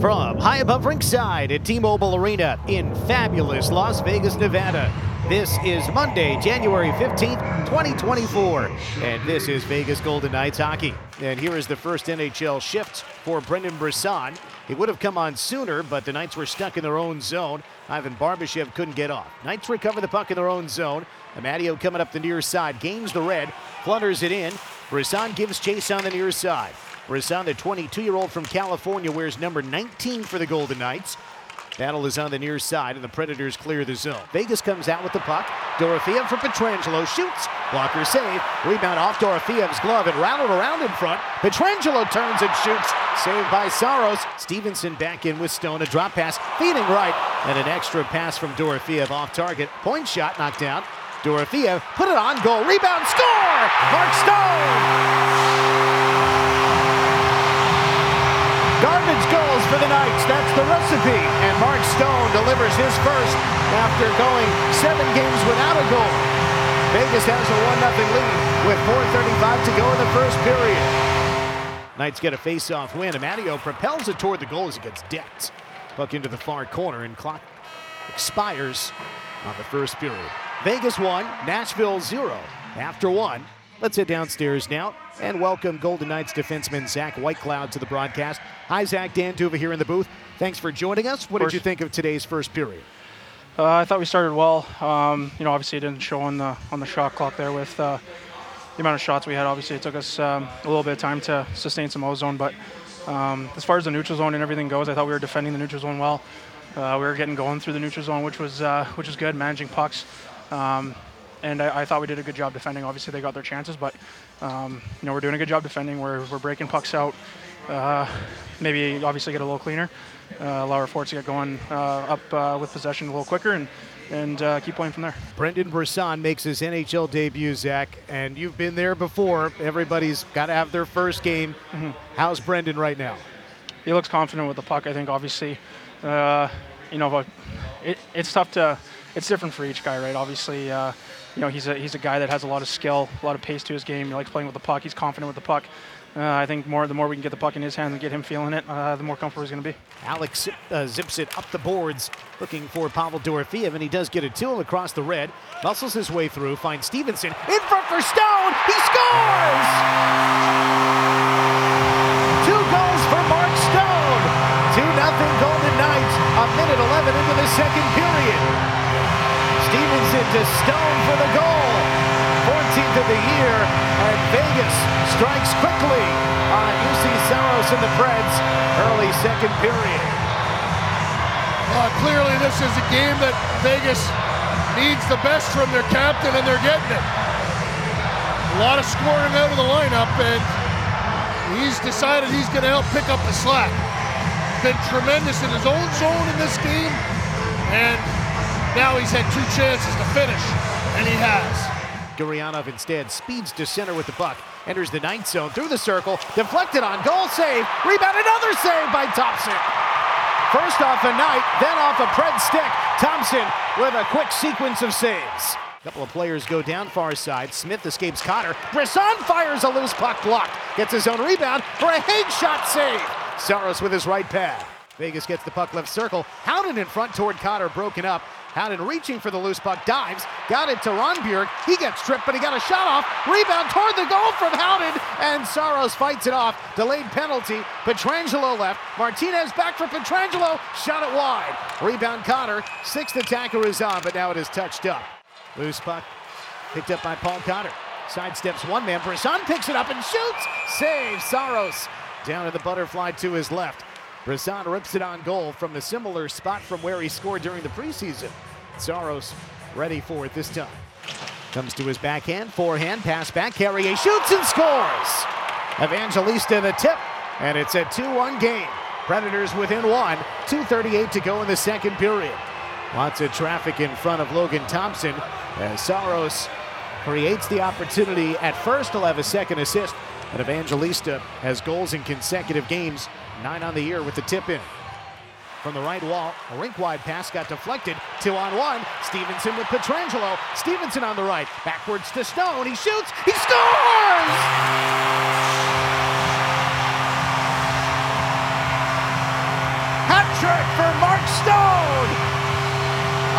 From high above ringside at T-Mobile Arena in fabulous Las Vegas, Nevada. This is Monday, January 15th, 2024, and this is Vegas Golden Knights hockey. And here is the first NHL shift for Brendan Brisson. He would have come on sooner, but the Knights were stuck in their own zone. Ivan Barbashev couldn't get off. Knights recover the puck in their own zone. Amadio coming up the near side, gains the red, flutters it in. Brisson gives chase on the near side. Brisson, the 22-year-old from California, wears number 19 for the Golden Knights. Battle is on the near side, and the Predators clear the zone. Vegas comes out with the puck. Dorofeev for Pietrangelo shoots. Blocker save. Rebound off Dorofeev's glove and rattled around in front. Pietrangelo turns and shoots. Saved by Saros. Stephenson back in with Stone. A drop pass, feeding right, and an extra pass from Dorofeev off target. Point shot knocked down. Dorofeev put it on goal. Rebound, score! Mark Stone! Garbage goals for the Knights. That's the recipe. And Mark Stone delivers his first after going seven games without a goal. Vegas has a 1-0 lead with 4.35 to go in the first period. Knights get a face-off win. Amadio propels it toward the goal as it gets decked. Puck into the far corner and clock expires on the first period. Vegas 1, Nashville 0. After one, let's head downstairs now and welcome Golden Knights defenseman Zach Whitecloud to the broadcast. Hi, Zach. Dan D'Uva here in the booth. Thanks for joining us. What did you think of today's first period? Uh, I thought we started well. Um, you know, obviously it didn't show on the on the shot clock there with uh, the amount of shots we had. Obviously, it took us um, a little bit of time to sustain some ozone. But um, as far as the neutral zone and everything goes, I thought we were defending the neutral zone well. Uh, we were getting going through the neutral zone, which was uh, which was good, managing pucks. Um, and I, I, thought we did a good job defending. Obviously, they got their chances, but um, you know we're doing a good job defending. We're, we're breaking pucks out. Uh, maybe obviously get a little cleaner, uh, allow our forwards to get going uh, up uh, with possession a little quicker, and and uh, keep playing from there. Brendan Brisson makes his NHL debut, Zach, and you've been there before. Everybody's got to have their first game. Mm-hmm. How's Brendan right now? He looks confident with the puck. I think obviously, uh, you know, but it, it's tough to. It's different for each guy, right? Obviously you know, he's a he's a guy that has a lot of skill, a lot of pace to his game. He likes playing with the puck. He's confident with the puck. Uh, I think more the more we can get the puck in his hands and get him feeling it, uh, the more comfortable he's going to be. Alex uh, zips it up the boards, looking for Pavel Dorofeev, and he does get to him across the red. Muscles his way through, finds Stephenson in front for Stone. He scores! Two goals for Mark Stone. 2 nothing Golden Knights. A minute 11 into the second period. Stephenson to Stone for the goal. 14th of the year, and Vegas strikes quickly on Juuse Saros and the Preds early second period. Uh, clearly, this is a game that Vegas needs the best from their captain, and they're getting it. A lot of scoring out of the lineup, and he's decided he's going to help pick up the slack. Been tremendous in his own zone in this game, and now he's had two chances to finish, and he has. Gurianov instead speeds to center with the puck. Enters the ninth zone through the circle. Deflected on goal save. Rebound, another save by Thompson. First off a Knight, then off a Pred stick. Thompson with a quick sequence of saves. A couple of players go down far side. Smith escapes Cotter. Brisson fires a loose puck blocked. Gets his own rebound for a Hague shot save. Saros with his right pad. Vegas gets the puck left circle. Howden in front toward Cotter, broken up. Howden reaching for the loose puck, dives, got it to Rondbjerg. He gets tripped, but he got a shot off. Rebound toward the goal from Howden, and Saros fights it off. Delayed penalty. Pietrangelo left. Martinez back for Pietrangelo. Shot it wide. Rebound Cotter. Sixth attacker is on, but now it is touched up. Loose puck picked up by Paul Cotter. Sidesteps one man. Brisson picks it up and shoots. Saves Saros. Down to the butterfly to his left. Brisson rips it on goal from a similar spot from where he scored during the preseason. Saros ready for it this time. Comes to his backhand, forehand, pass back, Carrier shoots and scores! Evangelista the tip, and it's a 2-1 game. Predators within one, 2.38 to go in the second period. Lots of traffic in front of Logan Thompson as Saros creates the opportunity at first. He'll have a second assist, and Evangelista has goals in consecutive games Nine on the year with the tip in. From the right wall, a rink wide pass got deflected. Two on one. Stephenson with Pietrangelo. Stephenson on the right. Backwards to Stone. He shoots. He scores! Hat trick for Mark Stone.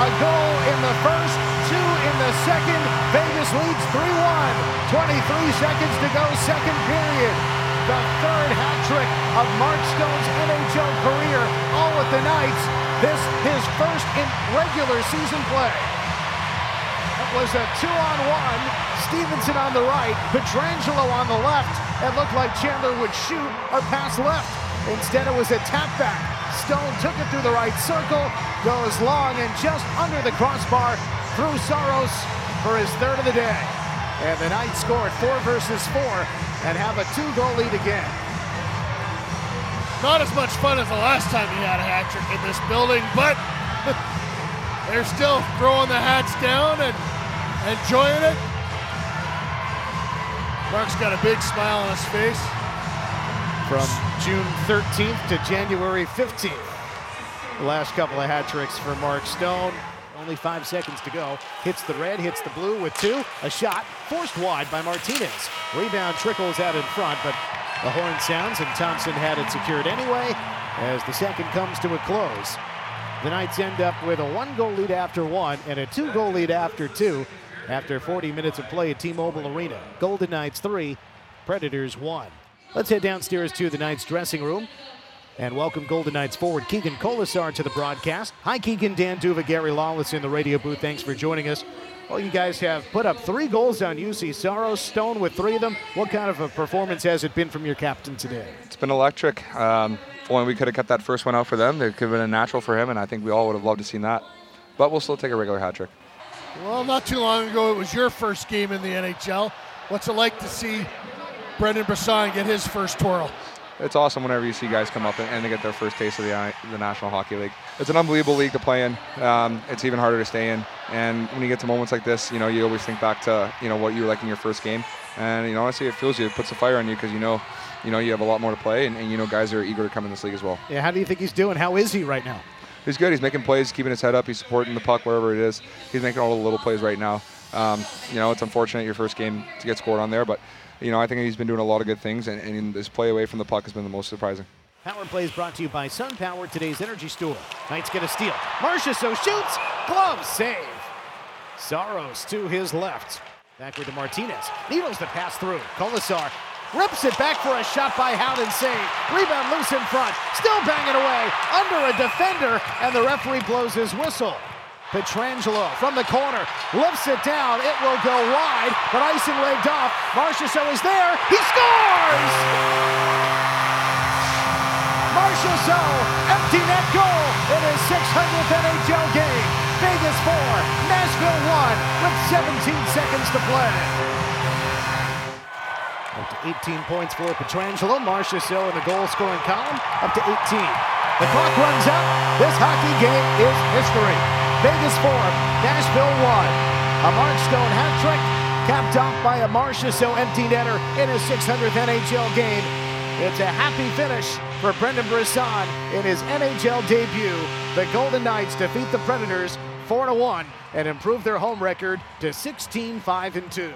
A goal in the first, two in the second. Vegas leads 3-1. 23 seconds to go, second period. The third hat trick of Mark Stone's NHL career, all with the Knights. This his first in regular season play. It was a two-on-one. Stephenson on the right, Pietrangelo on the left. It looked like Chandler would shoot or pass left. Instead, it was a tap back. Stone took it through the right circle, goes long and just under the crossbar through Saros for his third of the day. And the Knights scored four versus four and have a two-goal lead again. Not as much fun as the last time he had a hat trick in this building, but they're still throwing the hats down and enjoying it. Mark's got a big smile on his face. From June 13th to January 15th. The last couple of hat tricks for Mark Stone. Only five seconds to go. Hits the red, hits the blue with two. A shot forced wide by Martinez. Rebound trickles out in front, but the horn sounds and Thompson had it secured anyway as the second comes to a close. The Knights end up with a one goal lead after one and a two goal lead after two after 40 minutes of play at T Mobile Arena. Golden Knights three, Predators one. Let's head downstairs to the Knights dressing room and welcome Golden Knights forward Keegan Kolesar to the broadcast. Hi, Keegan, Dan D'Uva, Gary Lawless in the radio booth. Thanks for joining us. Well, you guys have put up three goals on Juuse Saros, Stone with three of them. What kind of a performance has it been from your captain today? It's been electric. Um, only we could have kept that first one out for them. It could have been a natural for him, and I think we all would have loved to seen that. But we'll still take a regular hat trick. Well, not too long ago, it was your first game in the NHL. What's it like to see Brendan Brisson get his first twirl? It's awesome whenever you see guys come up and, and they get their first taste of the, the National Hockey League. It's an unbelievable league to play in. Um, it's even harder to stay in. And when you get to moments like this, you know, you always think back to, you know, what you were like in your first game. And, you know, honestly, it feels you. It puts a fire on you because you know, you know, you have a lot more to play and, and you know guys are eager to come in this league as well. Yeah, how do you think he's doing? How is he right now? He's good. He's making plays, keeping his head up. He's supporting the puck wherever it is. He's making all the little plays right now. Um, you know, it's unfortunate your first game to get scored on there, but you know, I think he's been doing a lot of good things, and, and play away from the puck has been the most surprising. Power play is brought to you by Sun Power, today's energy store. Knights get a steal. Marchessault shoots. Glove save. Saros to his left. Backward to Martinez. Needles the pass through. Kolesar rips it back for a shot by Howden save. Rebound loose in front. Still banging away under a defender, and the referee blows his whistle. Pietrangelo from the corner lifts it down. It will go wide, but icing waved off. Marchessault is there. He scores! Marchessault, empty net goal in his 600th NHL game. Vegas 4, Nashville 1 with 17 seconds to play. Up to 18 points for Pietrangelo. Marchessault in the goal scoring column, up to 18. The clock runs out. This hockey game is history. Vegas 4, Nashville 1. A Mark Stone hat trick, capped off by a Marchessault empty netter in his 600th NHL game. It's a happy finish for Brendan Brisson in his NHL debut. The Golden Knights defeat the Predators 4 1 and improve their home record to 16 5 2.